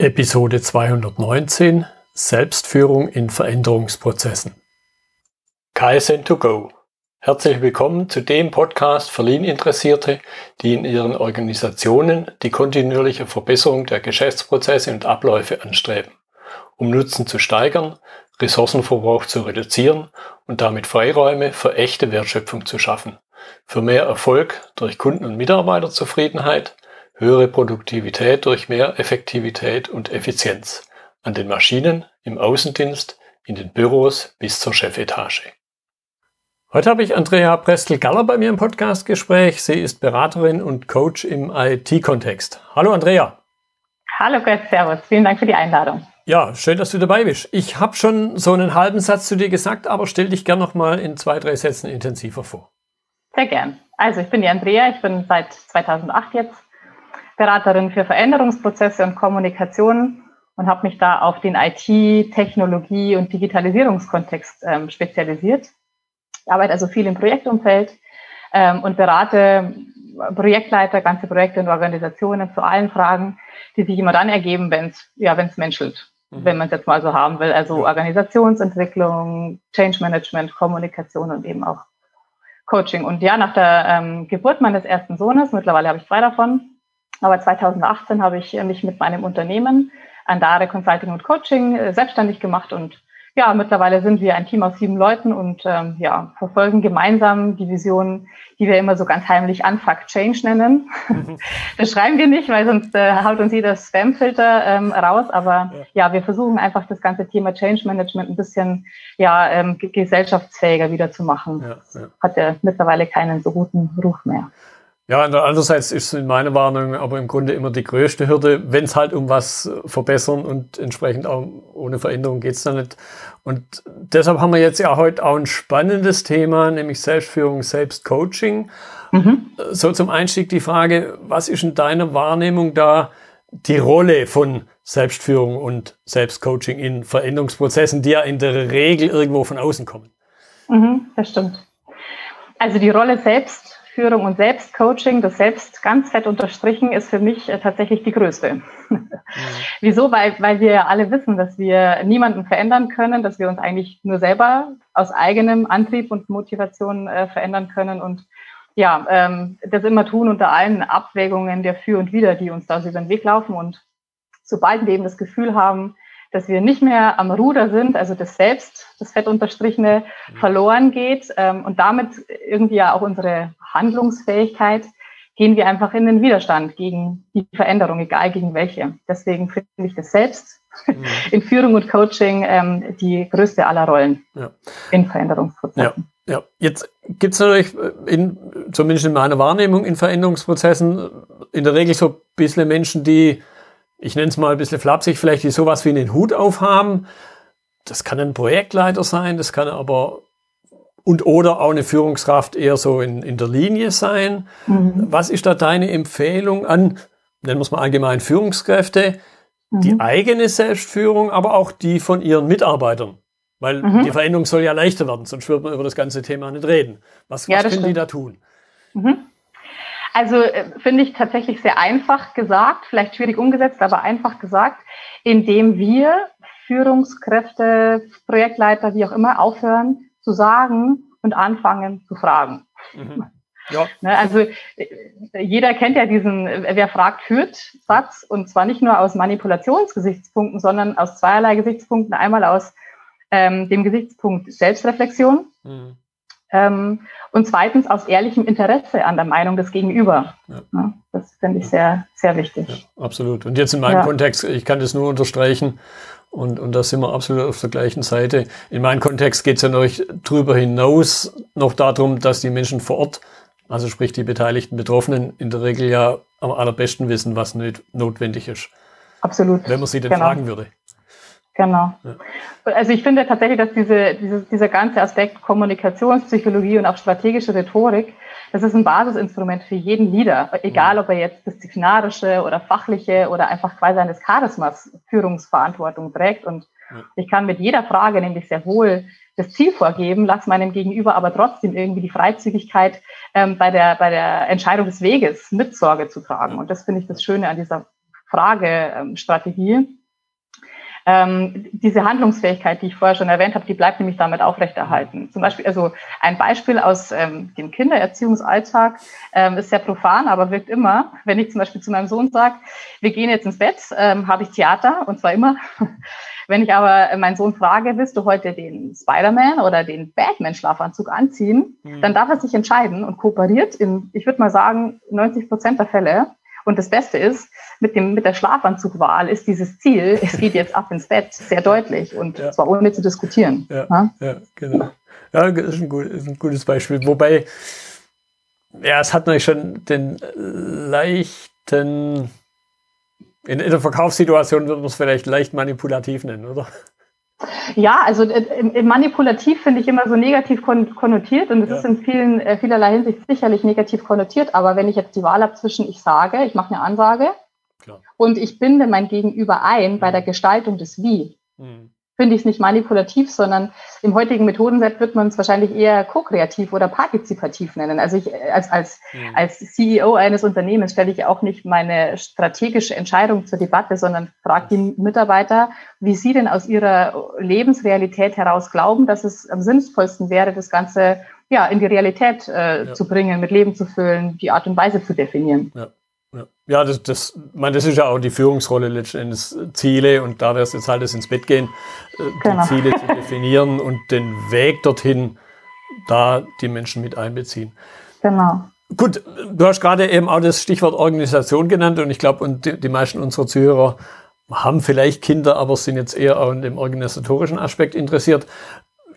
Episode 219 Selbstführung in Veränderungsprozessen. KSN2Go. Herzlich willkommen zu dem Podcast für Lean-Interessierte, die in ihren Organisationen die kontinuierliche Verbesserung der Geschäftsprozesse und Abläufe anstreben, um Nutzen zu steigern, Ressourcenverbrauch zu reduzieren und damit Freiräume für echte Wertschöpfung zu schaffen, für mehr Erfolg durch Kunden- und Mitarbeiterzufriedenheit höhere Produktivität durch mehr Effektivität und Effizienz an den Maschinen, im Außendienst, in den Büros bis zur Chefetage. Heute habe ich Andrea Prestel-Galler bei mir im Podcastgespräch. Sie ist Beraterin und Coach im IT-Kontext. Hallo Andrea. Hallo Gott, Servus. Vielen Dank für die Einladung. Ja, schön, dass du dabei bist. Ich habe schon so einen halben Satz zu dir gesagt, aber stell dich gern noch mal in zwei, drei Sätzen intensiver vor. Sehr gern. Also ich bin die Andrea, ich bin seit 2008 jetzt Beraterin für Veränderungsprozesse und Kommunikation und habe mich da auf den IT-, Technologie- und Digitalisierungskontext ähm, spezialisiert. Ich arbeite also viel im Projektumfeld ähm, und berate Projektleiter, ganze Projekte und Organisationen zu allen Fragen, die sich immer dann ergeben, wenn es ja, wenn's menschelt, mhm. wenn man es jetzt mal so haben will. Also Organisationsentwicklung, Change Management, Kommunikation und eben auch Coaching. Und ja, nach der ähm, Geburt meines ersten Sohnes, mittlerweile habe ich zwei davon, aber 2018 habe ich mich mit meinem Unternehmen Andare Consulting und Coaching äh, selbstständig gemacht und ja, mittlerweile sind wir ein Team aus sieben Leuten und ähm, ja, verfolgen gemeinsam die Vision, die wir immer so ganz heimlich Unfuck Change nennen. Mhm. Das schreiben wir nicht, weil sonst äh, haut uns jeder Spamfilter ähm, raus. Aber ja. ja. wir versuchen einfach das ganze Thema Change Management ein bisschen ja, ähm, gesellschaftsfähiger wieder zu machen. Ja, ja. Hat ja mittlerweile keinen so guten Ruf mehr. Ja, andererseits ist es in meiner Warnung aber im Grunde immer die größte Hürde, wenn es halt um was verbessern und entsprechend auch ohne Veränderung geht's da nicht. Und deshalb haben wir jetzt ja heute auch ein spannendes Thema, nämlich Selbstführung, Selbstcoaching. Mhm. So zum Einstieg die Frage, was ist in deiner Wahrnehmung da die Rolle von Selbstführung und Selbstcoaching in Veränderungsprozessen, die ja in der Regel irgendwo von außen kommen? Mhm, das stimmt. Also die Rolle selbst Selbstführung und Selbstcoaching, das Selbst ganz fett unterstrichen, ist für mich äh, tatsächlich die größte. Mhm. Wieso? Weil, weil wir alle wissen, dass wir niemanden verändern können, dass wir uns eigentlich nur selber aus eigenem Antrieb und Motivation äh, verändern können und ja, ähm, das immer tun unter allen Abwägungen der Für und Wider, die uns da so über den Weg laufen. Und sobald wir eben das Gefühl haben, dass wir nicht mehr am Ruder sind, also das Selbst, das Fett unterstrichene, mhm. verloren geht ähm, und damit irgendwie ja auch unsere Handlungsfähigkeit, gehen wir einfach in den Widerstand gegen die Veränderung, egal gegen welche. Deswegen finde ich das Selbst mhm. in Führung und Coaching ähm, die größte aller Rollen ja. in Veränderungsprozessen. Ja. Ja, jetzt gibt es natürlich, in, zumindest in meiner Wahrnehmung, in Veränderungsprozessen in der Regel so ein bisschen Menschen, die ich nenne es mal ein bisschen flapsig, vielleicht die sowas wie einen Hut aufhaben. Das kann ein Projektleiter sein, das kann aber und oder auch eine Führungskraft eher so in, in der Linie sein. Mhm. Was ist da deine Empfehlung an, nennen wir es mal allgemein Führungskräfte, mhm. die eigene Selbstführung, aber auch die von ihren Mitarbeitern? Weil mhm. die Veränderung soll ja leichter werden, sonst würde man über das ganze Thema nicht reden. Was, ja, was können stimmt. die da tun? Mhm. Also äh, finde ich tatsächlich sehr einfach gesagt, vielleicht schwierig umgesetzt, aber einfach gesagt, indem wir Führungskräfte, Projektleiter, wie auch immer, aufhören zu sagen und anfangen zu fragen. Mhm. Ja. Ne, also äh, jeder kennt ja diesen Wer fragt, führt Satz und zwar nicht nur aus Manipulationsgesichtspunkten, sondern aus zweierlei Gesichtspunkten. Einmal aus ähm, dem Gesichtspunkt Selbstreflexion. Mhm. Ähm, und zweitens aus ehrlichem Interesse an der Meinung des Gegenüber. Ja. Ja, das finde ich sehr, sehr wichtig. Ja, absolut. Und jetzt in meinem Kontext, ich kann das nur unterstreichen, und, und da sind wir absolut auf der gleichen Seite. In meinem Kontext geht es ja noch drüber hinaus noch darum, dass die Menschen vor Ort, also sprich die beteiligten Betroffenen, in der Regel ja am allerbesten wissen, was nicht notwendig ist. Absolut. Wenn man sie denn genau. fragen würde. Genau. Ja. Also ich finde tatsächlich, dass diese, diese, dieser ganze Aspekt Kommunikationspsychologie und auch strategische Rhetorik, das ist ein Basisinstrument für jeden Leader, egal ob er jetzt disziplinarische oder fachliche oder einfach quasi eines Charismas Führungsverantwortung trägt. Und ja. ich kann mit jeder Frage nämlich sehr wohl das Ziel vorgeben, lass meinem Gegenüber aber trotzdem irgendwie die Freizügigkeit ähm, bei, der, bei der Entscheidung des Weges mit Sorge zu tragen. Und das finde ich das Schöne an dieser Fragestrategie. Ähm, diese Handlungsfähigkeit, die ich vorher schon erwähnt habe, die bleibt nämlich damit aufrechterhalten. Zum Beispiel, also ein Beispiel aus ähm, dem Kindererziehungsalltag ähm, ist sehr profan, aber wirkt immer. Wenn ich zum Beispiel zu meinem Sohn sage, wir gehen jetzt ins Bett, ähm, habe ich Theater und zwar immer. Wenn ich aber meinen Sohn frage, willst du heute den Spider-Man oder den Batman-Schlafanzug anziehen, mhm. dann darf er sich entscheiden und kooperiert in, ich würde mal sagen, 90 Prozent der Fälle. Und das Beste ist, mit, dem, mit der Schlafanzugwahl ist dieses Ziel, es geht jetzt ab ins Bett, sehr deutlich und ja. zwar ohne zu diskutieren. Ja, ja? ja genau. Ja, das ist ein, gut, ist ein gutes Beispiel. Wobei, ja, es hat natürlich schon den leichten, in, in der Verkaufssituation würde man es vielleicht leicht manipulativ nennen, oder? Ja, also äh, manipulativ finde ich immer so negativ konnotiert und es ja. ist in vielen, äh, vielerlei Hinsicht sicherlich negativ konnotiert, aber wenn ich jetzt die Wahl habe zwischen ich sage, ich mache eine Ansage. Und ich binde mein Gegenüber ein bei der Gestaltung des Wie, mhm finde ich es nicht manipulativ, sondern im heutigen Methodenset wird man es wahrscheinlich eher ko-kreativ oder partizipativ nennen. Also ich als, als, mhm. als CEO eines Unternehmens stelle ich auch nicht meine strategische Entscheidung zur Debatte, sondern frage die Mitarbeiter, wie sie denn aus ihrer Lebensrealität heraus glauben, dass es am sinnvollsten wäre, das Ganze ja, in die Realität äh, ja. zu bringen, mit Leben zu füllen, die Art und Weise zu definieren. Ja. Ja, das, das, man, das ist ja auch die Führungsrolle letztendlich, Ziele und da wäre es jetzt halt das ins Bett gehen, äh, genau. die Ziele zu definieren und den Weg dorthin, da die Menschen mit einbeziehen. Genau. Gut, du hast gerade eben auch das Stichwort Organisation genannt und ich glaube, und die, die meisten unserer Zuhörer haben vielleicht Kinder, aber sind jetzt eher auch in dem organisatorischen Aspekt interessiert.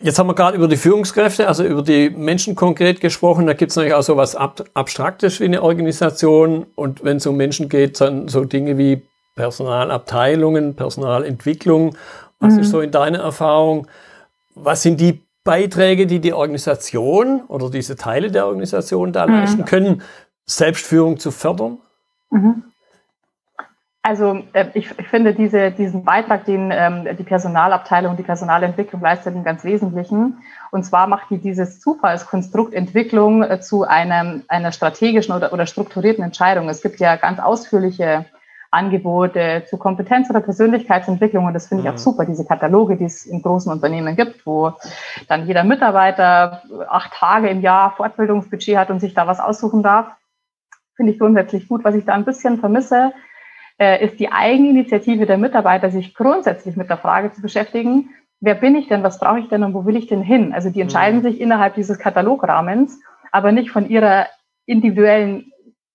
Jetzt haben wir gerade über die Führungskräfte, also über die Menschen konkret gesprochen. Da gibt es natürlich auch so was Ab Abstraktes wie eine Organisation. Und wenn es um Menschen geht, dann so Dinge wie Personalabteilungen, Personalentwicklung. Was mhm. ist so in deiner Erfahrung? Was sind die Beiträge, die die Organisation oder diese Teile der Organisation da mhm. leisten können, Selbstführung zu fördern? Mhm. Also äh, ich, ich, finde diese, diesen Beitrag, den ähm, die Personalabteilung, die Personalentwicklung leistet, einen ganz wesentlichen. Und zwar macht die dieses Zufallskonstrukt Entwicklung äh, zu einem, einer strategischen oder, oder strukturierten Entscheidung. Es gibt ja ganz ausführliche Angebote zu Kompetenz- oder Persönlichkeitsentwicklung. Und das finde ich auch mhm. super, diese Kataloge, die es in großen Unternehmen gibt, wo dann jeder Mitarbeiter acht Tage im Jahr Fortbildungsbudget hat und sich da was aussuchen darf. Finde ich grundsätzlich gut. Was ich da ein bisschen vermisse, ist die Eigeninitiative der Mitarbeiter, sich grundsätzlich mit der Frage zu beschäftigen, wer bin ich denn, was brauche ich denn und wo will ich denn hin? Also die entscheiden mhm. sich innerhalb dieses Katalograhmens, aber nicht von ihrer individuellen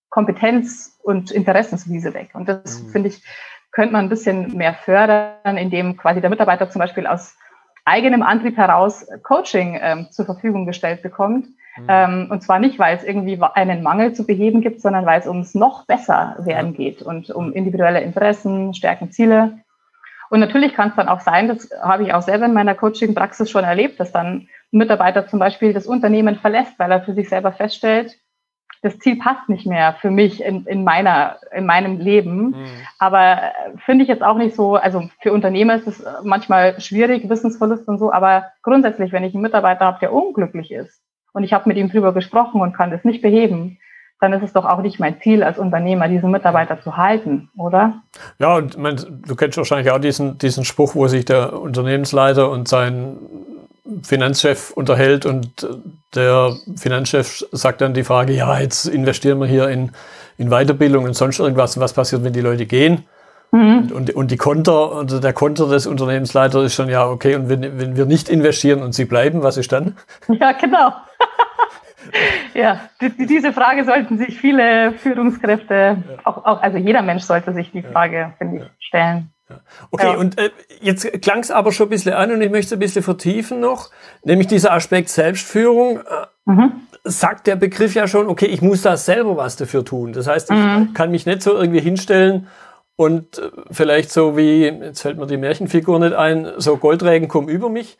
Kompetenz und Interessenswiese weg. Und das mhm. finde ich, könnte man ein bisschen mehr fördern, indem quasi der Mitarbeiter zum Beispiel aus eigenem Antrieb heraus Coaching ähm, zur Verfügung gestellt bekommt, Mhm. Ähm, und zwar nicht, weil es irgendwie einen Mangel zu beheben gibt, sondern weil es ums noch besser werden geht und um individuelle Interessen, Stärken, Ziele. Und natürlich kann es dann auch sein, das habe ich auch selber in meiner Coaching-Praxis schon erlebt, dass dann ein Mitarbeiter zum Beispiel das Unternehmen verlässt, weil er für sich selber feststellt, das Ziel passt nicht mehr für mich in, in meiner, in meinem Leben. Mhm. Aber äh, finde ich jetzt auch nicht so, also für Unternehmer ist es manchmal schwierig, Wissensverlust und so, aber grundsätzlich, wenn ich einen Mitarbeiter habe, der unglücklich ist, und ich habe mit ihm drüber gesprochen und kann das nicht beheben, dann ist es doch auch nicht mein Ziel als Unternehmer, diesen Mitarbeiter zu halten, oder? Ja, und mein, du kennst wahrscheinlich auch diesen, diesen Spruch, wo sich der Unternehmensleiter und sein Finanzchef unterhält und der Finanzchef sagt dann die Frage, ja, jetzt investieren wir hier in, in Weiterbildung und sonst irgendwas. Was passiert, wenn die Leute gehen? Mhm. Und, und die Konter, also der Konter des Unternehmensleiters ist schon, ja, okay, und wenn, wenn wir nicht investieren und sie bleiben, was ist dann? Ja, genau. ja, die, diese Frage sollten sich viele Führungskräfte, ja. auch, auch, also jeder Mensch sollte sich die Frage, ja. finde ich, stellen. Okay, ja. und äh, jetzt klang es aber schon ein bisschen an und ich möchte es ein bisschen vertiefen noch, nämlich dieser Aspekt Selbstführung. Äh, mhm. Sagt der Begriff ja schon, okay, ich muss da selber was dafür tun. Das heißt, ich mhm. kann mich nicht so irgendwie hinstellen und äh, vielleicht so wie, jetzt fällt mir die Märchenfigur nicht ein, so Goldregen kommen über mich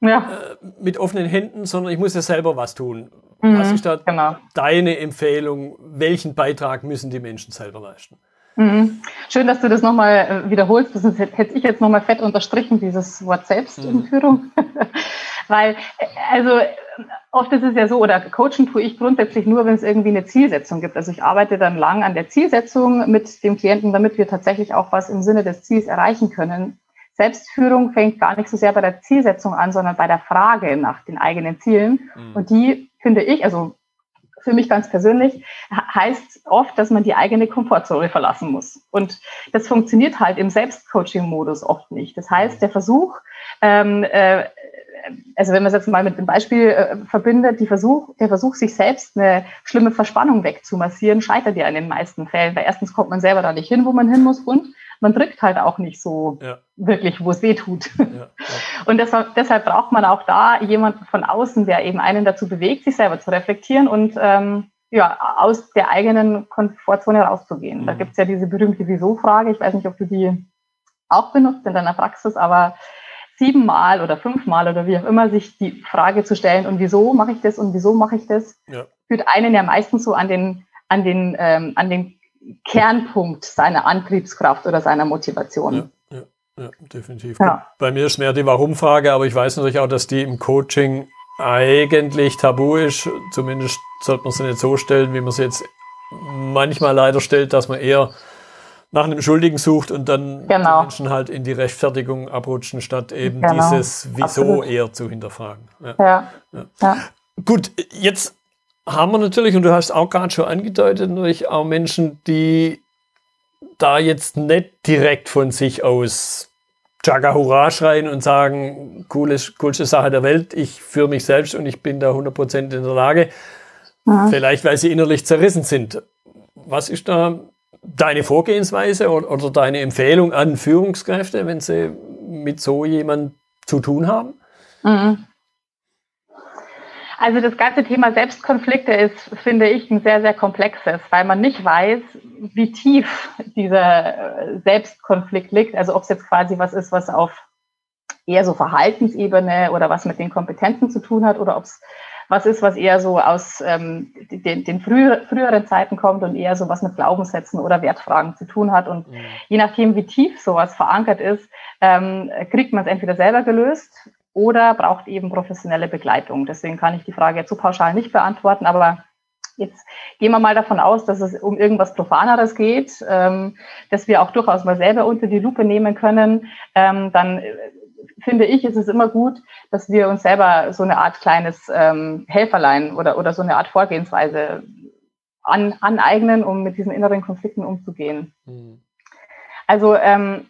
ja. äh, mit offenen Händen, sondern ich muss ja selber was tun. Mhm, was ist da genau. deine Empfehlung? Welchen Beitrag müssen die Menschen selber leisten? Mhm. Schön, dass du das nochmal äh, wiederholst. Das hätte ich jetzt nochmal fett unterstrichen, dieses Wort Selbstführung. Mhm. Weil, äh, also oft ist es ja so, oder coachen tue ich grundsätzlich nur, wenn es irgendwie eine Zielsetzung gibt. Also ich arbeite dann lang an der Zielsetzung mit dem Klienten, damit wir tatsächlich auch was im Sinne des Ziels erreichen können. Selbstführung fängt gar nicht so sehr bei der Zielsetzung an, sondern bei der Frage nach den eigenen Zielen. Mhm. Und die finde ich, also für mich ganz persönlich, heißt oft, dass man die eigene Komfortzone verlassen muss. Und das funktioniert halt im Selbstcoaching-Modus oft nicht. Das heißt, der Versuch, ähm, äh, also wenn man es jetzt mal mit dem Beispiel äh, verbindet, Versuch, der Versuch, sich selbst eine schlimme Verspannung wegzumassieren, scheitert ja in den meisten Fällen, weil erstens kommt man selber da nicht hin, wo man hin muss und man drückt halt auch nicht so ja. wirklich, wo es weh tut. Ja. Und deshalb, deshalb, braucht man auch da jemanden von außen, der eben einen dazu bewegt, sich selber zu reflektieren und ähm, ja, aus der eigenen Komfortzone rauszugehen. Mhm. Da gibt's ja diese berühmte Wieso-Frage. Ich weiß nicht, ob du die auch benutzt in deiner Praxis, aber siebenmal oder fünfmal oder wie auch immer sich die Frage zu stellen, und wieso mache ich das und wieso mache ich das, ja. führt einen ja meistens so an den, an den, ähm, an den Kernpunkt seiner Antriebskraft oder seiner Motivation. Ja, ja, ja definitiv. Ja. Bei mir ist mehr die Warum-Frage, aber ich weiß natürlich auch, dass die im Coaching eigentlich tabu ist. Zumindest sollte man sie nicht so stellen, wie man sie jetzt manchmal leider stellt, dass man eher nach einem Schuldigen sucht und dann genau. die Menschen halt in die Rechtfertigung abrutschen, statt eben genau. dieses Wieso Absolut. eher zu hinterfragen. Ja. Ja. ja. Gut, jetzt haben wir natürlich, und du hast auch gerade schon angedeutet, natürlich auch Menschen, die da jetzt nicht direkt von sich aus Jaga Hurra schreien und sagen, coole, coolste Sache der Welt, ich führe mich selbst und ich bin da 100% in der Lage. Ja. Vielleicht, weil sie innerlich zerrissen sind. Was ist da deine Vorgehensweise oder, oder deine Empfehlung an Führungskräfte, wenn sie mit so jemand zu tun haben? Mhm. Also das ganze Thema Selbstkonflikte ist, finde ich, ein sehr, sehr komplexes, weil man nicht weiß, wie tief dieser äh, Selbstkonflikt liegt. Also ob es jetzt quasi was ist, was auf eher so Verhaltensebene oder was mit den Kompetenzen zu tun hat oder ob es was ist, was eher so aus ähm, den, den früher, früheren Zeiten kommt und eher so was mit Glaubenssätzen oder Wertfragen zu tun hat. Und mhm. je nachdem, wie tief sowas verankert ist, ähm, kriegt man es entweder selber gelöst oder braucht eben professionelle Begleitung. Deswegen kann ich die Frage jetzt so pauschal nicht beantworten, aber Jetzt gehen wir mal davon aus, dass es um irgendwas Profaneres geht, ähm, dass wir auch durchaus mal selber unter die Lupe nehmen können. Ähm, dann äh, finde ich, ist es immer gut, dass wir uns selber so eine Art kleines ähm, Helferlein oder, oder so eine Art Vorgehensweise an, aneignen, um mit diesen inneren Konflikten umzugehen. Mhm. Also ähm,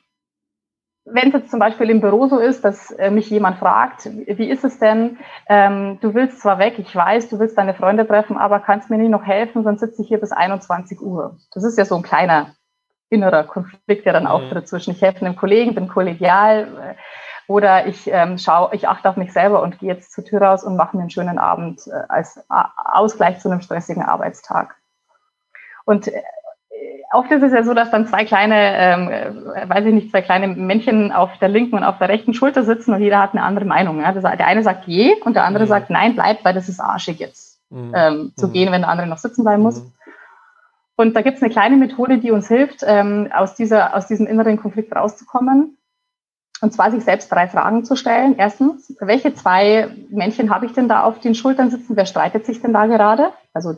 wenn es jetzt zum Beispiel im Büro so ist, dass äh, mich jemand fragt, wie ist es denn, ähm, du willst zwar weg, ich weiß, du willst deine Freunde treffen, aber kannst mir nicht noch helfen, sonst sitze ich hier bis 21 Uhr. Das ist ja so ein kleiner innerer Konflikt, der dann mhm. auftritt zwischen ich helfe einem Kollegen, bin kollegial äh, oder ich ähm, schaue, ich achte auf mich selber und gehe jetzt zur Tür raus und mache mir einen schönen Abend äh, als Ausgleich zu einem stressigen Arbeitstag. Und äh, oft ist es ja so, dass dann zwei kleine, ähm, äh, weiß ich nicht, zwei kleine Männchen auf der linken und auf der rechten Schulter sitzen und jeder hat eine andere Meinung. Ja? der eine sagt je und der andere mhm. sagt nein, bleib, weil das ist arschig jetzt mhm. ähm, zu mhm. gehen, wenn der andere noch sitzen bleiben muss. Mhm. Und da gibt es eine kleine Methode, die uns hilft, ähm, aus, dieser, aus diesem inneren Konflikt rauszukommen. Und zwar sich selbst drei Fragen zu stellen. Erstens, welche zwei Männchen habe ich denn da auf den Schultern sitzen? Wer streitet sich denn da gerade? Also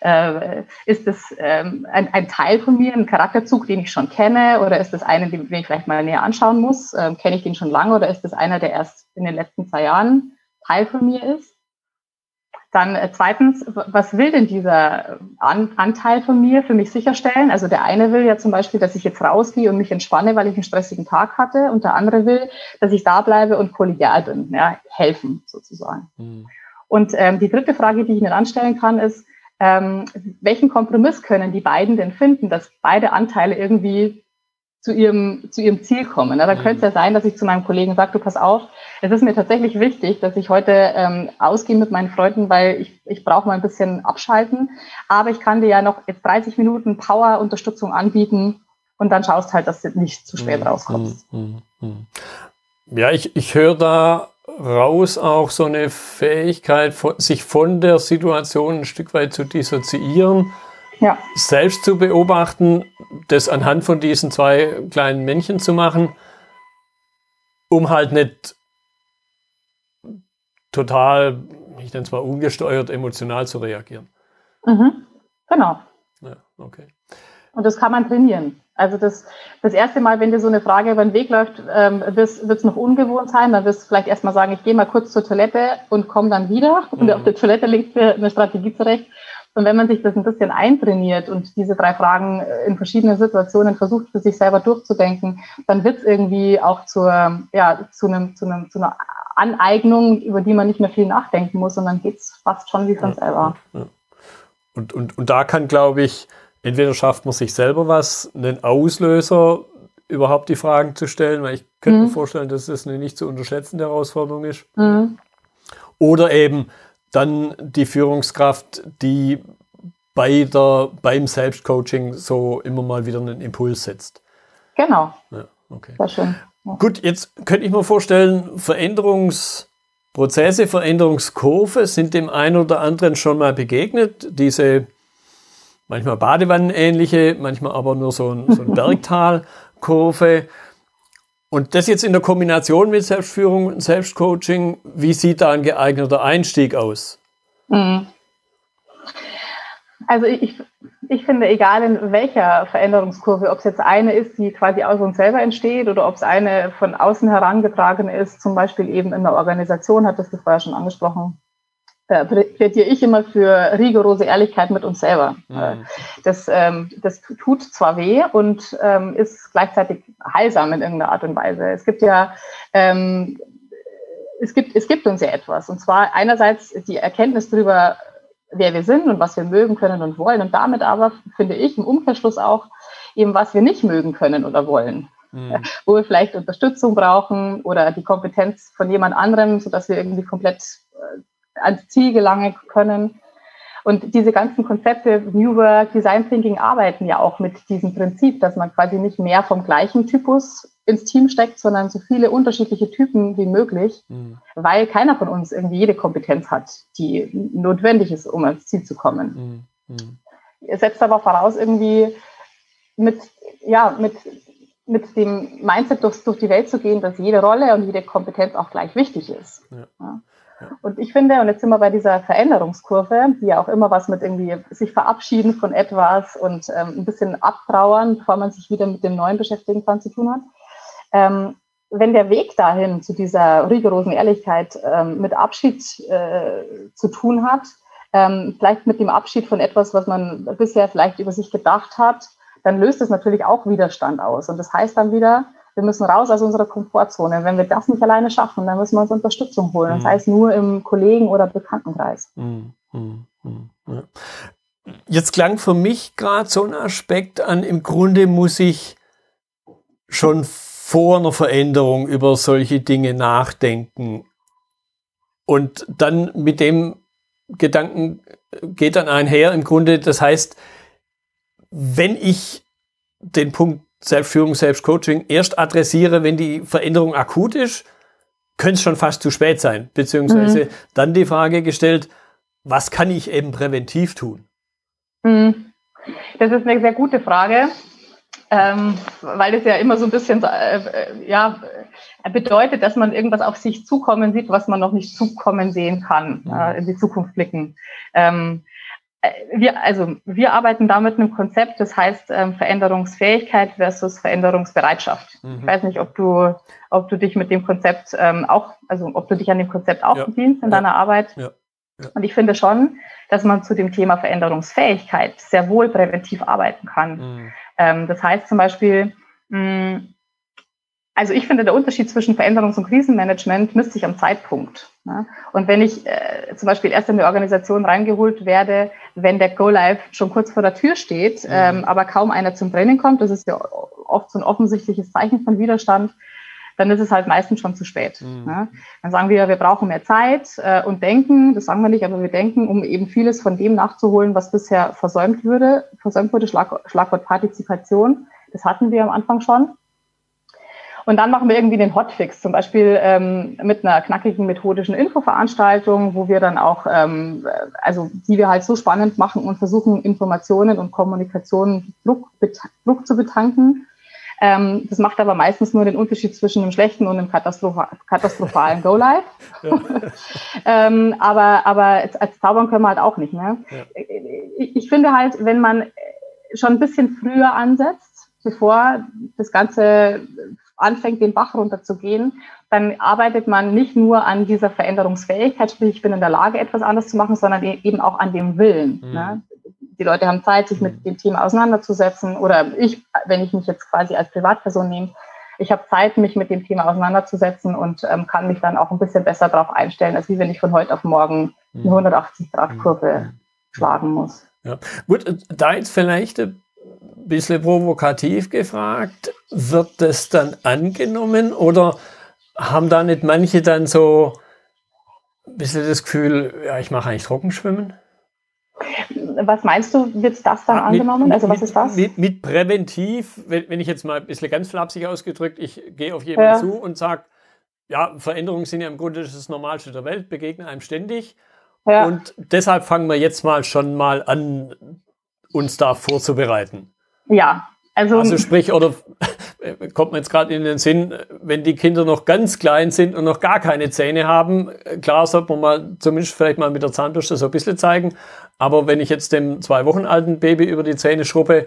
äh, ist das ähm, ein, ein, Teil von mir, ein Charakterzug, den ich schon kenne? Oder ist das einer, den ich vielleicht mal näher anschauen muss? Ähm, kenne ich den schon lange oder ist das einer, der erst in den letzten zwei Jahren Teil von mir ist? Dann äh, zweitens, was will denn dieser An Anteil von mir für mich sicherstellen? Also der eine will ja zum Beispiel, dass ich jetzt rausgehe und mich entspanne, weil ich einen stressigen Tag hatte. Und der andere will, dass ich da bleibe und kollegial bin, ja, helfen sozusagen. Mhm. Und ähm, die dritte Frage, die ich mir anstellen kann, ist, ähm, welchen Kompromiss können die beiden denn finden, dass beide Anteile irgendwie zu ihrem, zu ihrem Ziel kommen. Da mhm. könnte es ja sein, dass ich zu meinem Kollegen sage, du pass auf, es ist mir tatsächlich wichtig, dass ich heute ähm, ausgehe mit meinen Freunden, weil ich, ich brauche mal ein bisschen abschalten. Aber ich kann dir ja noch jetzt 30 Minuten Power-Unterstützung anbieten und dann schaust halt, dass du nicht zu spät mhm. rauskommst. Mhm. mhm. Ja, ich, ich höre da raus auch so eine Fähigkeit, sich von der Situation ein Stück weit zu dissoziieren ja. selbst zu beobachten, das anhand von diesen zwei kleinen Männchen zu machen, um halt nicht total, ich nenne es mal ungesteuert, emotional zu reagieren. Mhm. Genau. Ja, okay. Und das kann man trainieren. Also das, das erste Mal, wenn dir so eine Frage über den Weg läuft, ähm, wird es noch ungewohnt sein. Dann wirst du vielleicht erstmal sagen, ich gehe mal kurz zur Toilette und komme dann wieder. Und mhm. auf der Toilette legt mir eine Strategie zurecht. Und wenn man sich das ein bisschen eintrainiert und diese drei Fragen in verschiedenen Situationen versucht, für sich selber durchzudenken, dann wird es irgendwie auch zur, ja, zu, einem, zu, einem, zu einer Aneignung, über die man nicht mehr viel nachdenken muss, sondern geht es fast schon wie von ja, selber. Ja. Und, und, und da kann, glaube ich, entweder schafft man sich selber was, einen Auslöser, überhaupt die Fragen zu stellen, weil ich könnte mhm. mir vorstellen, dass das eine nicht zu unterschätzende Herausforderung ist. Mhm. Oder eben dann die Führungskraft, die bei der, beim Selbstcoaching so immer mal wieder einen Impuls setzt. Genau. Ja, okay. Sehr schön. Ja. Gut, jetzt könnte ich mir vorstellen, Veränderungsprozesse, Veränderungskurve sind dem einen oder anderen schon mal begegnet. Diese manchmal Badewannenähnliche, manchmal aber nur so ein, so ein Bergtalkurve. Und das jetzt in der Kombination mit Selbstführung und Selbstcoaching, wie sieht da ein geeigneter Einstieg aus? Mhm. Also ich, ich finde, egal in welcher Veränderungskurve, ob es jetzt eine ist, die quasi aus uns selber entsteht oder ob es eine von außen herangetragen ist, zum Beispiel eben in der Organisation, hat das du vorher schon angesprochen, äh, plädiere ich immer für rigorose Ehrlichkeit mit uns selber. Mhm. Äh, das, ähm, das tut zwar weh und ähm, ist gleichzeitig heilsam in irgendeiner Art und Weise. Es gibt ja ähm, es gibt, es gibt uns ja etwas. Und zwar einerseits die Erkenntnis darüber, wer wir sind und was wir mögen können und wollen. Und damit aber, finde ich, im Umkehrschluss auch eben, was wir nicht mögen können oder wollen. Mhm. Wo wir vielleicht Unterstützung brauchen oder die Kompetenz von jemand anderem, sodass wir irgendwie komplett äh, ans Ziel gelangen können. Und diese ganzen Konzepte, New Work, Design Thinking arbeiten ja auch mit diesem Prinzip, dass man quasi nicht mehr vom gleichen Typus ins Team steckt, sondern so viele unterschiedliche Typen wie möglich, mhm. weil keiner von uns irgendwie jede Kompetenz hat, die notwendig ist, um ans Ziel zu kommen. Mhm. Mhm. Setzt aber voraus, irgendwie mit, ja, mit, mit dem Mindset durch, durch die Welt zu gehen, dass jede Rolle und jede Kompetenz auch gleich wichtig ist. Ja. Ja. Und ich finde, und jetzt sind wir bei dieser Veränderungskurve, die ja auch immer was mit irgendwie sich verabschieden von etwas und ähm, ein bisschen abtrauern, bevor man sich wieder mit dem Neuen beschäftigen kann, zu tun hat. Ähm, wenn der Weg dahin zu dieser rigorosen Ehrlichkeit ähm, mit Abschied äh, zu tun hat, ähm, vielleicht mit dem Abschied von etwas, was man bisher vielleicht über sich gedacht hat, dann löst es natürlich auch Widerstand aus. Und das heißt dann wieder, wir müssen raus aus unserer Komfortzone. Wenn wir das nicht alleine schaffen, dann müssen wir uns Unterstützung holen. Das mhm. heißt nur im Kollegen- oder Bekanntenkreis. Mhm. Mhm. Ja. Jetzt klang für mich gerade so ein Aspekt an, im Grunde muss ich schon vor einer Veränderung über solche Dinge nachdenken. Und dann mit dem Gedanken geht dann einher im Grunde, das heißt, wenn ich den Punkt Selbstführung, Selbstcoaching erst adressiere, wenn die Veränderung akut ist, könnte es schon fast zu spät sein. Beziehungsweise mhm. dann die Frage gestellt, was kann ich eben präventiv tun? Mhm. Das ist eine sehr gute Frage, ähm, weil es ja immer so ein bisschen äh, äh, ja, bedeutet, dass man irgendwas auf sich zukommen sieht, was man noch nicht zukommen sehen kann, mhm. äh, in die Zukunft blicken. Ähm, äh, wir, also wir arbeiten da mit einem Konzept, das heißt ähm, Veränderungsfähigkeit versus Veränderungsbereitschaft. Mhm. Ich weiß nicht, ob du, ob du dich mit dem Konzept ähm, auch, also ob du dich an dem Konzept auch ja. bedienst in ja. deiner Arbeit. Ja. Und ich finde schon, dass man zu dem Thema Veränderungsfähigkeit sehr wohl präventiv arbeiten kann. Mhm. Ähm, das heißt zum Beispiel, mh, also ich finde, der Unterschied zwischen Veränderungs- und Krisenmanagement misst sich am Zeitpunkt. Ne? Und wenn ich äh, zum Beispiel erst in die Organisation reingeholt werde, wenn der Go-Live schon kurz vor der Tür steht, mhm. ähm, aber kaum einer zum Training kommt, das ist ja oft so ein offensichtliches Zeichen von Widerstand, dann ist es halt meistens schon zu spät. Mhm. Ne? Dann sagen wir, wir brauchen mehr Zeit äh, und denken, das sagen wir nicht, aber wir denken, um eben vieles von dem nachzuholen, was bisher versäumt wurde, versäumt wurde, Schlag, Schlagwort Partizipation, das hatten wir am Anfang schon. Und dann machen wir irgendwie den Hotfix, zum Beispiel ähm, mit einer knackigen methodischen Infoveranstaltung, wo wir dann auch, ähm, also die wir halt so spannend machen und versuchen, Informationen und Kommunikation Druck, Druck zu betanken. Ähm, das macht aber meistens nur den Unterschied zwischen einem schlechten und einem katastropha katastrophalen Go-Live. Ähm, aber aber als, als Zaubern können wir halt auch nicht. Ne? Ja. Ich, ich finde halt, wenn man schon ein bisschen früher ansetzt, bevor das Ganze anfängt, den Bach runterzugehen, dann arbeitet man nicht nur an dieser Veränderungsfähigkeit, sprich ich bin in der Lage, etwas anders zu machen, sondern e-, eben auch an dem Willen. Mhm. Ne? Die Leute haben Zeit, sich mit mhm. dem Thema auseinanderzusetzen. Oder ich, wenn ich mich jetzt quasi als Privatperson nehme, ich habe Zeit, mich mit dem Thema auseinanderzusetzen und ähm, kann mich dann auch ein bisschen besser darauf einstellen, als wie wenn ich von heute auf morgen eine 180-Grad-Kurve mhm. schlagen muss. Ja. Gut, äh, da jetzt vielleicht ein bisschen provokativ gefragt, wird das dann angenommen oder haben da nicht manche dann so ein bisschen das Gefühl, ja, ich mache eigentlich Trockenschwimmen? Was meinst du, wird das dann ah, angenommen? Mit, also was ist das? Mit, mit präventiv, wenn, wenn, ich jetzt mal ein bisschen ganz flapsig ausgedrückt, ich gehe auf jemanden ja. zu und sage, ja, Veränderungen sind ja im Grunde das Normalste der Welt, begegnen einem ständig. Ja. Und deshalb fangen wir jetzt mal schon mal an, uns da vorzubereiten. Ja, also, also sprich, oder kommt mir jetzt gerade in den Sinn, wenn die Kinder noch ganz klein sind und noch gar keine Zähne haben, klar sollte man mal zumindest vielleicht mal mit der Zahnbürste so ein bisschen zeigen. Aber wenn ich jetzt dem zwei Wochen alten Baby über die Zähne schrubbe,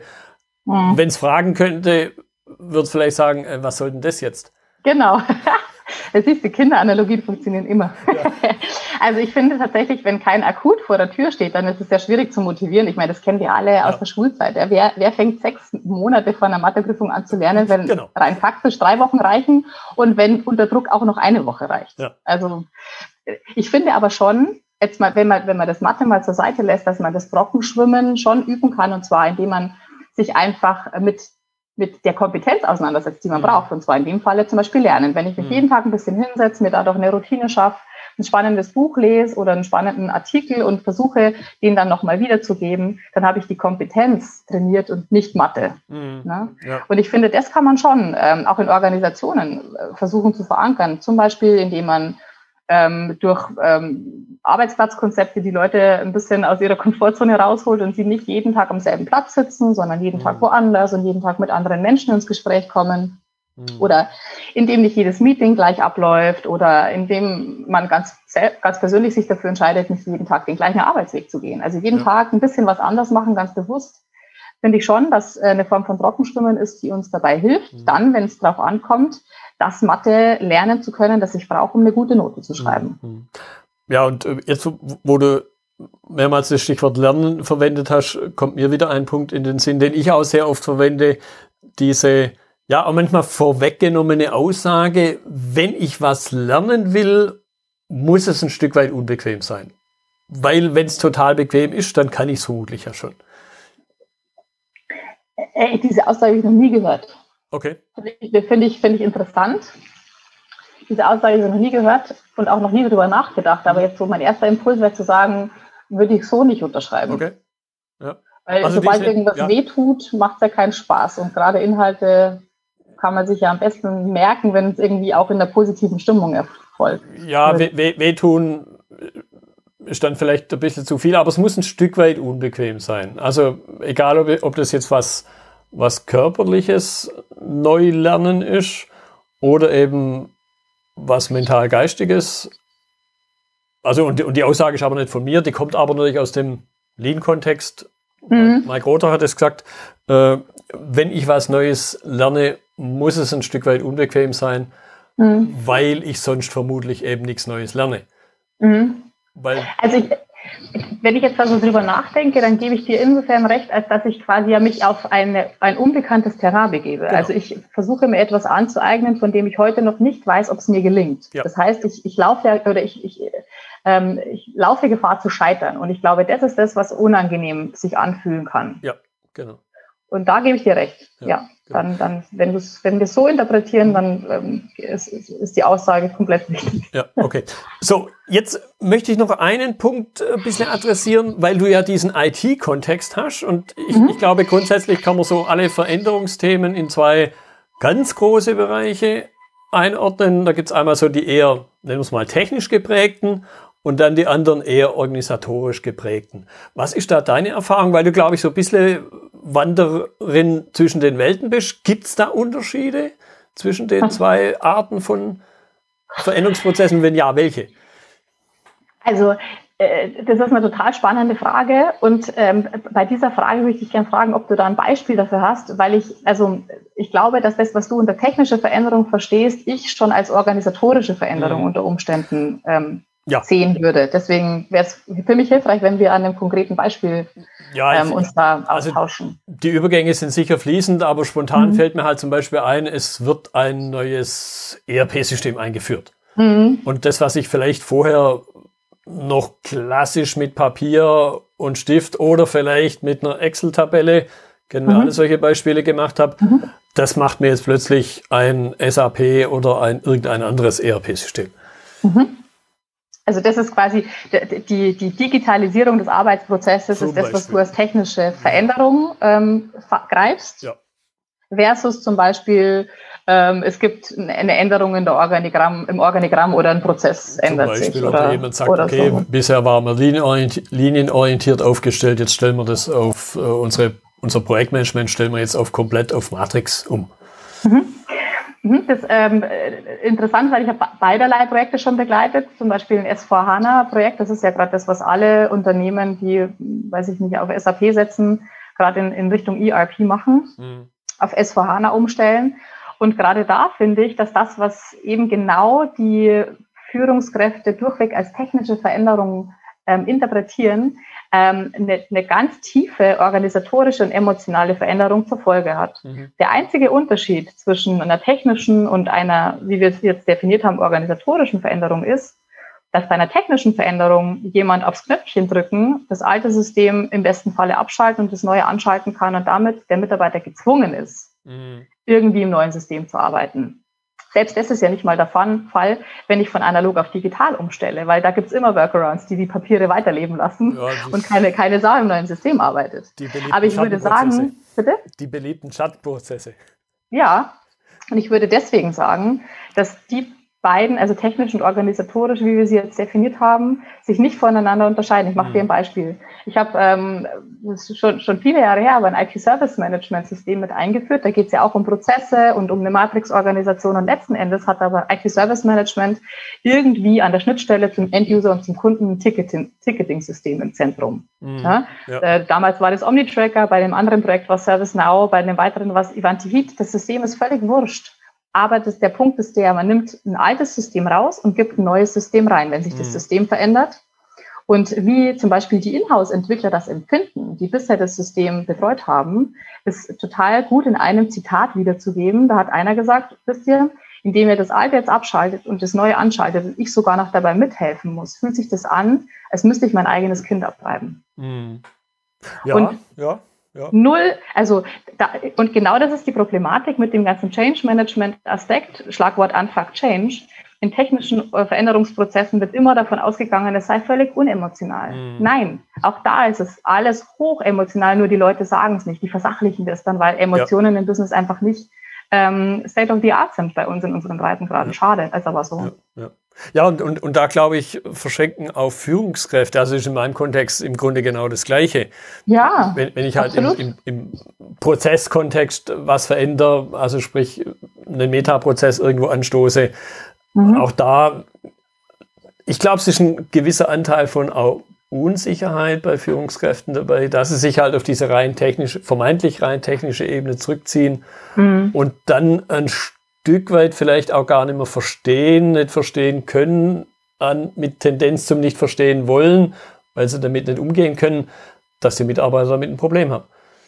mhm. wenn es fragen könnte, würde es vielleicht sagen, äh, was soll denn das jetzt? Genau. Das siehst du, Kinderanalogien funktionieren immer. Ja. Also ich finde tatsächlich, wenn kein Akut vor der Tür steht, dann ist es sehr schwierig zu motivieren. Ich meine, das kennen wir alle ja. aus der Schulzeit. Wer, wer fängt sechs Monate vor einer Matheprüfung an zu lernen, wenn genau. rein faktisch drei Wochen reichen und wenn unter Druck auch noch eine Woche reicht? Ja. Also ich finde aber schon, jetzt mal, wenn man, wenn man das Mathe mal zur Seite lässt, dass man das Trockenschwimmen schon üben kann und zwar indem man sich einfach mit mit der Kompetenz auseinandersetzt, die man mhm. braucht. Und zwar in dem Falle zum Beispiel Lernen. Wenn ich mich mhm. jeden Tag ein bisschen hinsetze, mir dadurch eine Routine schaffe, ein spannendes Buch lese oder einen spannenden Artikel und versuche, den dann nochmal wiederzugeben, dann habe ich die Kompetenz trainiert und nicht Mathe. Mhm. Ne? Ja. Und ich finde, das kann man schon ähm, auch in Organisationen äh, versuchen zu verankern. Zum Beispiel, indem man ähm, durch ähm, Arbeitsplatzkonzepte die Leute ein bisschen aus ihrer Komfortzone rausholt und sie nicht jeden Tag am selben Platz sitzen, sondern jeden mhm. Tag woanders und jeden Tag mit anderen Menschen ins Gespräch kommen. Mhm. Oder indem nicht jedes Meeting gleich abläuft oder indem man ganz, ganz persönlich sich dafür entscheidet, nicht jeden Tag den gleichen Arbeitsweg zu gehen. Also jeden ja. Tag ein bisschen was anders machen, ganz bewusst. Finde ich schon, dass äh, eine Form von Trockenstimmen ist, die uns dabei hilft, mhm. dann, wenn es darauf ankommt, das Mathe lernen zu können, das ich brauche, um eine gute Note zu schreiben. Mhm. Ja, und äh, jetzt, wo du mehrmals das Stichwort Lernen verwendet hast, kommt mir wieder ein Punkt in den Sinn, den ich auch sehr oft verwende, diese, ja, auch manchmal vorweggenommene Aussage, wenn ich was lernen will, muss es ein Stück weit unbequem sein. Weil wenn es total bequem ist, dann kann ich es vermutlich ja schon. Ey, diese Aussage habe ich noch nie gehört. Okay. Finde ich, find ich interessant. Diese Aussage habe ich noch nie gehört und auch noch nie darüber nachgedacht. Aber jetzt so mein erster Impuls wäre zu sagen, würde ich so nicht unterschreiben. Okay. Ja. Weil also sobald irgendwas ja. wehtut, macht es ja keinen Spaß. Und gerade Inhalte kann man sich ja am besten merken, wenn es irgendwie auch in der positiven Stimmung erfolgt. Ja, we wehtun ist dann vielleicht ein bisschen zu viel, aber es muss ein Stück weit unbequem sein. Also egal, ob, ob das jetzt was was körperliches Neulernen ist oder eben was mental-geistiges. Also, und, und, die Aussage ist aber nicht von mir, die kommt aber natürlich aus dem Lean-Kontext. Mhm. Mike Rother hat es gesagt, äh, wenn ich was Neues lerne, muss es ein Stück weit unbequem sein, mhm. weil ich sonst vermutlich eben nichts Neues lerne. Mhm. Weil, also ich, wenn ich jetzt da so drüber nachdenke, dann gebe ich dir insofern recht, als dass ich quasi ja mich auf eine, ein unbekanntes Terrain begebe. Genau. Also ich versuche mir etwas anzueignen, von dem ich heute noch nicht weiß, ob es mir gelingt. Ja. Das heißt, ich, ich laufe ja, oder ich, ich, ähm, ich laufe Gefahr zu scheitern. Und ich glaube, das ist das, was unangenehm sich anfühlen kann. Ja, genau. Und da gebe ich dir recht. Ja, ja. Dann, dann, wenn, wenn wir es so interpretieren, dann ähm, ist, ist, die Aussage komplett richtig. Ja, okay. So, jetzt möchte ich noch einen Punkt ein bisschen adressieren, weil du ja diesen IT-Kontext hast. Und ich, mhm. ich glaube, grundsätzlich kann man so alle Veränderungsthemen in zwei ganz große Bereiche einordnen. Da gibt es einmal so die eher, nennen wir es mal, technisch geprägten und dann die anderen eher organisatorisch geprägten. Was ist da deine Erfahrung? Weil du, glaube ich, so ein bisschen Wanderin zwischen den Welten bist. Gibt es da Unterschiede zwischen den zwei Arten von Veränderungsprozessen? Wenn ja, welche? Also äh, das ist eine total spannende Frage und ähm, bei dieser Frage möchte ich gerne fragen, ob du da ein Beispiel dafür hast, weil ich, also ich glaube, dass das, was du unter technische Veränderung verstehst, ich schon als organisatorische Veränderung mhm. unter Umständen ähm, ja. sehen würde. Deswegen wäre es für mich hilfreich, wenn wir an einem konkreten Beispiel ja, ähm, uns da also austauschen. Also die Übergänge sind sicher fließend, aber spontan mhm. fällt mir halt zum Beispiel ein, es wird ein neues ERP-System eingeführt. Mhm. Und das, was ich vielleicht vorher noch klassisch mit Papier und Stift oder vielleicht mit einer Excel-Tabelle, kennen wir mhm. alle solche Beispiele gemacht habe, mhm. das macht mir jetzt plötzlich ein SAP oder ein irgendein anderes ERP-System. Mhm. Also das ist quasi die, die Digitalisierung des Arbeitsprozesses, Zum ist das, was du als technische Veränderung ähm, greifst. Ja. Versus zum Beispiel, ähm, es gibt eine Änderung in der Organigramm, im Organigramm oder ein Prozess zum ändert Beispiel, sich. Oder, oder jemand sagt, okay, so. bisher waren wir linienorientiert, linienorientiert aufgestellt, jetzt stellen wir das auf äh, unsere, unser Projektmanagement, stellen wir jetzt auf komplett auf Matrix um. Mhm. Mhm, das ist ähm, interessant, weil ich habe beiderlei Projekte schon begleitet, zum Beispiel ein S4HANA-Projekt. Das ist ja gerade das, was alle Unternehmen, die, weiß ich nicht, auf SAP setzen, gerade in, in Richtung ERP machen, mhm. auf S4HANA umstellen. Und gerade da finde ich, dass das, was eben genau die Führungskräfte durchweg als technische Veränderung ähm, interpretieren, ähm, eine, eine ganz tiefe organisatorische und emotionale Veränderung zur Folge hat. Mhm. Der einzige Unterschied zwischen einer technischen und einer, wie wir es jetzt definiert haben, organisatorischen Veränderung ist, dass bei einer technischen Veränderung jemand aufs Knöpfchen drücken, das alte System im besten Falle abschalten und das neue anschalten kann und damit der Mitarbeiter gezwungen ist, mhm. irgendwie im neuen System zu arbeiten. Selbst das ist ja nicht mal der Fall, wenn ich von analog auf digital umstelle, weil da gibt es immer Workarounds, die die Papiere weiterleben lassen ja, und keine, keine Sau im neuen System arbeitet. Aber ich würde sagen, bitte? Die beliebten Schattenprozesse. Ja, und ich würde deswegen sagen, dass die beiden, also technisch und organisatorisch, wie wir sie jetzt definiert haben, sich nicht voneinander unterscheiden. Ich mache mhm. dir ein Beispiel. Ich habe ähm, schon, schon viele Jahre her aber ein IT-Service-Management-System mit eingeführt. Da geht es ja auch um Prozesse und um eine Matrix-Organisation. Und letzten Endes hat aber IT-Service-Management irgendwie an der Schnittstelle zum End-User und zum Kunden ein Ticketing-System im Zentrum. Mhm. Ja? Ja. Äh, damals war das Omnitracker, bei dem anderen Projekt war ServiceNow, bei dem weiteren war es Evantivit. Das System ist völlig wurscht. Aber das, der Punkt ist der, man nimmt ein altes System raus und gibt ein neues System rein, wenn sich das mhm. System verändert. Und wie zum Beispiel die Inhouse-Entwickler das empfinden, die bisher das System betreut haben, ist total gut in einem Zitat wiederzugeben. Da hat einer gesagt, wisst ihr, indem ihr das alte jetzt abschaltet und das neue anschaltet und ich sogar noch dabei mithelfen muss, fühlt sich das an, als müsste ich mein eigenes Kind abtreiben. Mhm. Ja, und ja. Ja. Null, also da, und genau das ist die Problematik mit dem ganzen Change Management Aspekt, Schlagwort Unfuck Change. In technischen äh, Veränderungsprozessen wird immer davon ausgegangen, es sei völlig unemotional. Mhm. Nein, auch da ist es alles hochemotional, nur die Leute sagen es nicht, die versachlichen das dann, weil Emotionen ja. im Business einfach nicht ähm, State of the Art sind bei uns in unseren Breitengraden. Schade, ist aber so. Ja, ja. ja und, und, und da glaube ich, verschenken auf Führungskräfte, also ist in meinem Kontext im Grunde genau das Gleiche. Ja. Wenn, wenn ich halt im, im, im, Prozesskontext was verändere, also sprich einen Metaprozess irgendwo anstoße, mhm. auch da, ich glaube, es ist ein gewisser Anteil von Unsicherheit bei Führungskräften dabei, dass sie sich halt auf diese rein technische, vermeintlich rein technische Ebene zurückziehen mhm. und dann ein Stück weit vielleicht auch gar nicht mehr verstehen, nicht verstehen können, an, mit Tendenz zum nicht verstehen wollen, weil sie damit nicht umgehen können, dass die Mitarbeiter damit ein Problem haben.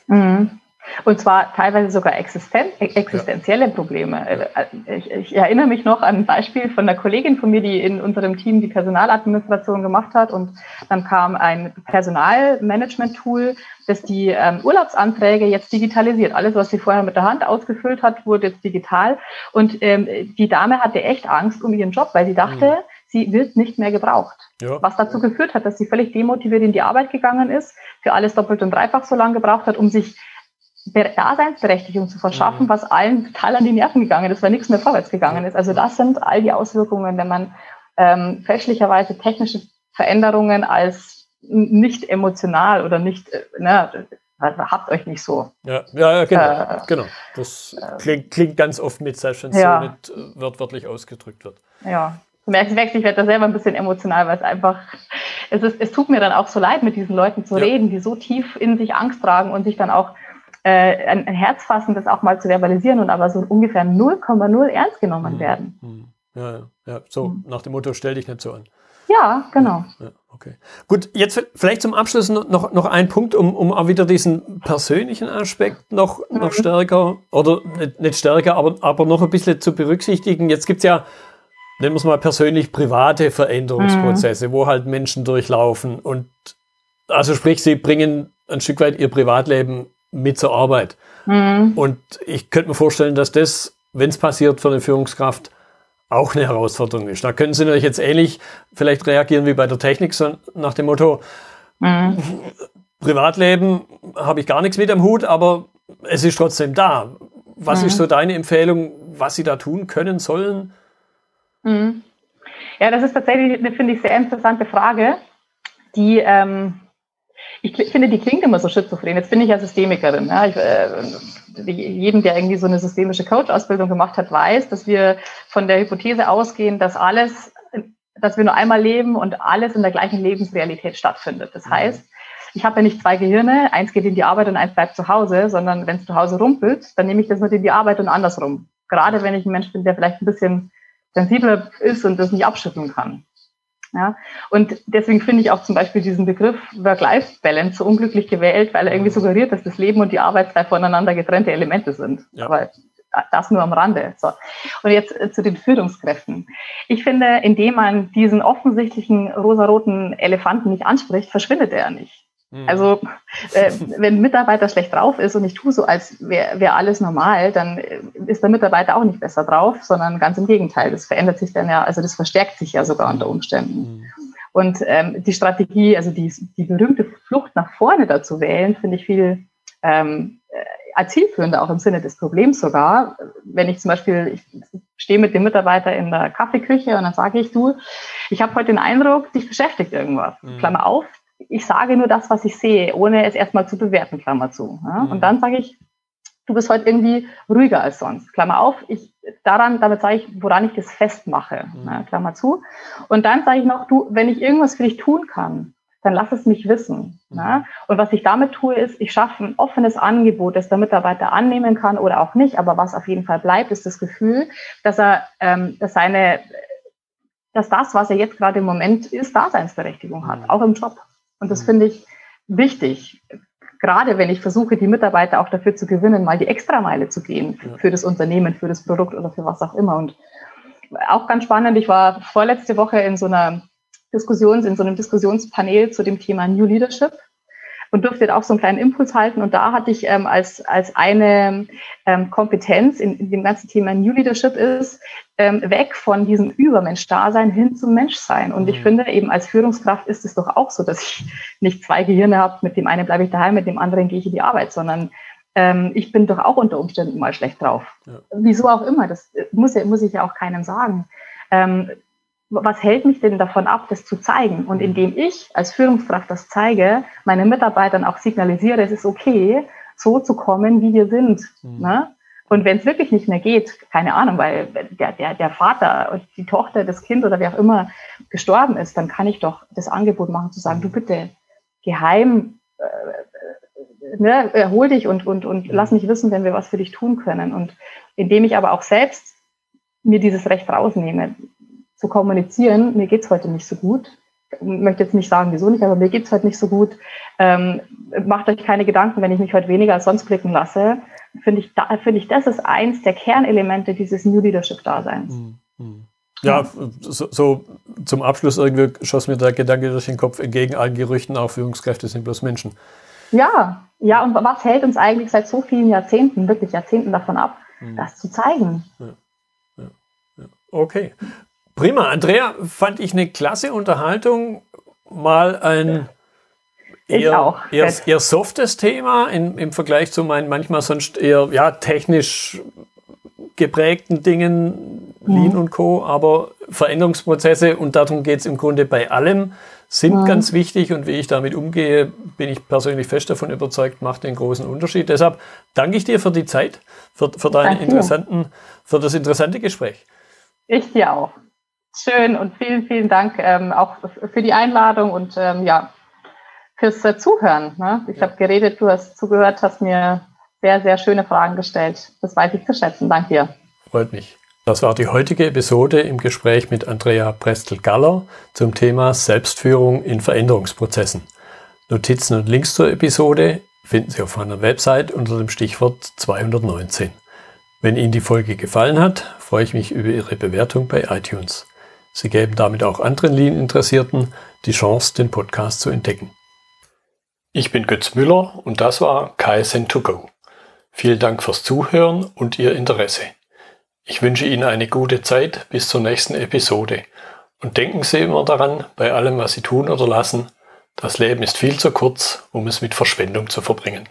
Mhm. Und zwar teilweise sogar existen existenzielle Probleme. Äh, ich, ich, erinnere mich noch an ein Beispiel von einer Kollegin von mir, die in unserem Team die Personaladministration gemacht hat. Und dann kam ein Personalmanagement-Tool, das die ähm, Urlaubsanträge jetzt digitalisiert. Alles, was sie vorher mit der Hand ausgefüllt hat, wurde jetzt digital. Und ähm, die Dame hatte echt Angst um ihren Job, weil sie dachte, mhm. sie wird nicht mehr gebraucht. Ja. Was dazu geführt hat, dass sie völlig demotiviert in die Arbeit gegangen ist, für alles doppelt und dreifach so lange gebraucht hat, um sich Daseinsberechtigung zu verschaffen, mhm. was allen total an die Nerven gegangen ist, weil nichts mehr vorwärts gegangen ist. Also das sind all die Auswirkungen, wenn man ähm, fälschlicherweise technische Veränderungen als nicht emotional oder nicht, äh, ne, habt euch nicht so. Ja, ja, genau. Äh, genau. Das äh, klingt, klingt ganz oft mit, selbst wenn es ja. so nicht äh, wörtlich ausgedrückt wird. Ja. Du merkst, ich werde da selber ein bisschen emotional, weil es einfach, es, ist, es tut mir dann auch so leid, mit diesen Leuten zu ja. reden, die so tief in sich Angst tragen und sich dann auch äh, ein, ein, Herz fassen, das auch mal zu verbalisieren und aber so ungefähr 0,0 ernst genommen mhm. werden. Mhm. Ja, ja. So mhm. nach dem Motto, stell dich nicht so an. Ja, genau. Ja, okay. Gut, jetzt vielleicht zum Abschluss noch, noch ein Punkt, um, um auch wieder diesen persönlichen Aspekt noch, mhm. noch stärker oder nicht, nicht stärker, aber, aber noch ein bisschen zu berücksichtigen. Jetzt gibt es ja, nennen wir es mal persönlich, private Veränderungsprozesse, mhm. wo halt Menschen durchlaufen und also sprich, sie bringen ein Stück weit ihr Privatleben mit zur Arbeit. Mhm. Und ich könnte mir vorstellen, dass das, wenn es passiert für eine Führungskraft, auch eine Herausforderung ist. Da können Sie natürlich jetzt ähnlich vielleicht reagieren wie bei der Technik, so nach dem Motto, mhm. Privatleben habe ich gar nichts mit am Hut, aber es ist trotzdem da. Was mhm. ist so deine Empfehlung, was Sie da tun können sollen? Mhm. Ja, das ist tatsächlich eine, finde ich, sehr interessante Frage, die ähm, ich finde, die klingt immer so schizophren. Jetzt bin ich ja Systemikerin. Ja. Ich, äh, jedem, der irgendwie so eine systemische Coach-Ausbildung gemacht hat, weiß, dass wir von der Hypothese ausgehen, dass alles, dass wir nur einmal leben und alles in der gleichen Lebensrealität stattfindet. Das mhm. heißt, ich habe ja nicht zwei Gehirne, eins geht in die Arbeit und eins bleibt zu Hause, sondern wenn es zu Hause rumpelt, dann nehme ich das mit in die Arbeit und andersrum. Gerade wenn ich ein Mensch bin, der vielleicht ein bisschen sensibler ist und das nicht abschütteln kann. Ja? Und deswegen finde ich auch zum Beispiel diesen Begriff Work-Life-Balance so unglücklich gewählt, weil er irgendwie suggeriert, dass das Leben und die Arbeit zwei voneinander getrennte Elemente sind. Ja. Aber das nur am Rande. So. Und jetzt äh, zu den Führungskräften. Ich finde, indem man diesen offensichtlichen rosaroten Elefanten nicht anspricht, verschwindet er nicht. Mhm. Also äh, wenn ein Mitarbeiter schlecht drauf ist und ich tue so, als wäre wär alles normal, dann äh, ist der Mitarbeiter auch nicht besser drauf, sondern ganz im Gegenteil. Das verändert sich dann ja, also das verstärkt sich ja sogar unter Umständen. Mhm. Und ähm, die Strategie, also die, die berühmte Flucht nach vorne dazu wählen, finde ich viel ähm, äh, zielführender, auch im Sinne des Problems sogar. Wenn ich zum Beispiel, ich stehe mit dem Mitarbeiter in der Kaffeeküche und dann sage ich, du, ich habe heute den Eindruck, dich beschäftigt irgendwas. Mhm. Klammer auf, ich sage nur das, was ich sehe, ohne es erstmal zu bewerten, Klammer zu. Ja? Mhm. Und dann sage ich, du bist heute irgendwie ruhiger als sonst. Klammer auf, ich daran, damit sage ich, woran ich das festmache. Mhm. Ja, Klammer zu. Und dann sage ich noch, du, wenn ich irgendwas für dich tun kann, dann lass es mich wissen. Mhm. Ja? Und was ich damit tue, ist, ich schaffe ein offenes Angebot, das der Mitarbeiter annehmen kann oder auch nicht. Aber was auf jeden Fall bleibt, ist das Gefühl, dass er, ähm, dass seine, dass das, was er jetzt gerade im Moment ist, Daseinsberechtigung hat, mhm. auch im Job. Und das mhm. finde ich wichtig, gerade wenn ich versuche, die Mitarbeiter auch dafür zu gewinnen, mal die Extrameile zu gehen für das Unternehmen, für das Produkt oder für was auch immer. Und auch ganz spannend, ich war vorletzte Woche in so einer Diskussion, in so einem Diskussionspanel zu dem Thema New Leadership und durfte auch so einen kleinen Impuls halten. Und da hatte ich ähm, als, als eine ähm, Kompetenz in, in, dem ganzen Thema New Leadership ist, ähm, weg von diesem Übermensch-Dasein hin zum Menschsein. Und ich mhm. finde, eben als Führungskraft ist es doch auch so, dass ich nicht zwei Gehirne habe, mit dem einen bleibe ich daheim, mit dem anderen gehe ich in die Arbeit, sondern ähm, ich bin doch auch unter Umständen mal schlecht drauf. Ja. Wieso auch immer, das muss, muss ich ja auch keinem sagen. Was hält mich denn davon ab, das zu zeigen? Und mhm. indem ich als Führungskraft das zeige, meinen Mitarbeitern auch signalisiere, es ist okay, so zu kommen, wie wir sind. Mhm. Ne? Und wenn es wirklich nicht mehr geht, keine Ahnung, weil der, der, der Vater und die Tochter, das Kind oder wer auch immer gestorben ist, dann kann ich doch das Angebot machen zu sagen, du mhm. bitte geheim äh, ne, erhol dich und, und, und lass mich wissen, wenn wir was für dich tun können. Und indem ich aber auch selbst mir dieses Recht rausnehme, zu kommunizieren, mir geht's heute nicht so gut. Ich möchte jetzt nicht sagen, wieso nicht, aber mir geht's heute nicht so gut. Ähm, macht euch keine Gedanken, wenn ich mich heute weniger als sonst blicken lasse. Finde ich, da, finde ich, das ist eins der Kernelemente dieses New Leadership-Daseins. Mhm. mhm. Ja, so, so, zum Abschluss irgendwie schoss mir der Gedanke durch den Kopf, entgegen allen Gerüchten, auch Führungskräfte sind bloß Menschen. Ja, ja, und was hält uns eigentlich seit so vielen Jahrzehnten, wirklich Jahrzehnten davon ab, mhm. das zu zeigen? Ja. Okay. Prima. Andrea, fand ich eine klasse Unterhaltung. Mal ein eher, eher, eher softes Thema im, im Vergleich zu meinen manchmal sonst eher ja, technisch geprägten Dingen, Lean mhm. und Co., aber Veränderungsprozesse, und darum geht es im Grunde bei allem, sind mhm. ganz wichtig und wie ich damit umgehe, bin ich persönlich fest davon überzeugt, macht den großen Unterschied. Deshalb danke ich dir für die Zeit, für, für, deinen interessanten, für das interessante Gespräch. Ich dir auch. Schön und vielen, vielen Dank ähm, auch für die Einladung und ähm, ja, fürs äh, Zuhören. Ne? Ich ja. habe geredet, du hast zugehört, hast mir sehr, sehr schöne Fragen gestellt. Das weiß ich zu schätzen. Danke dir. Freut mich. Das war die heutige Episode im Gespräch mit Andrea Prestel-Galler zum Thema Selbstführung in Veränderungsprozessen. Notizen und Links zur Episode finden Sie auf meiner Website unter dem Stichwort 219. Wenn Ihnen die Folge gefallen hat, freue ich mich über Ihre Bewertung bei iTunes. Sie geben damit auch anderen Lean-Interessierten die Chance, den Podcast zu entdecken. Ich bin Götz Müller und das war KSN2Go. Vielen Dank fürs Zuhören und Ihr Interesse. Ich wünsche Ihnen eine gute Zeit bis zur nächsten Episode. Und denken Sie immer daran, bei allem, was Sie tun oder lassen, das Leben ist viel zu kurz, um es mit Verschwendung zu verbringen.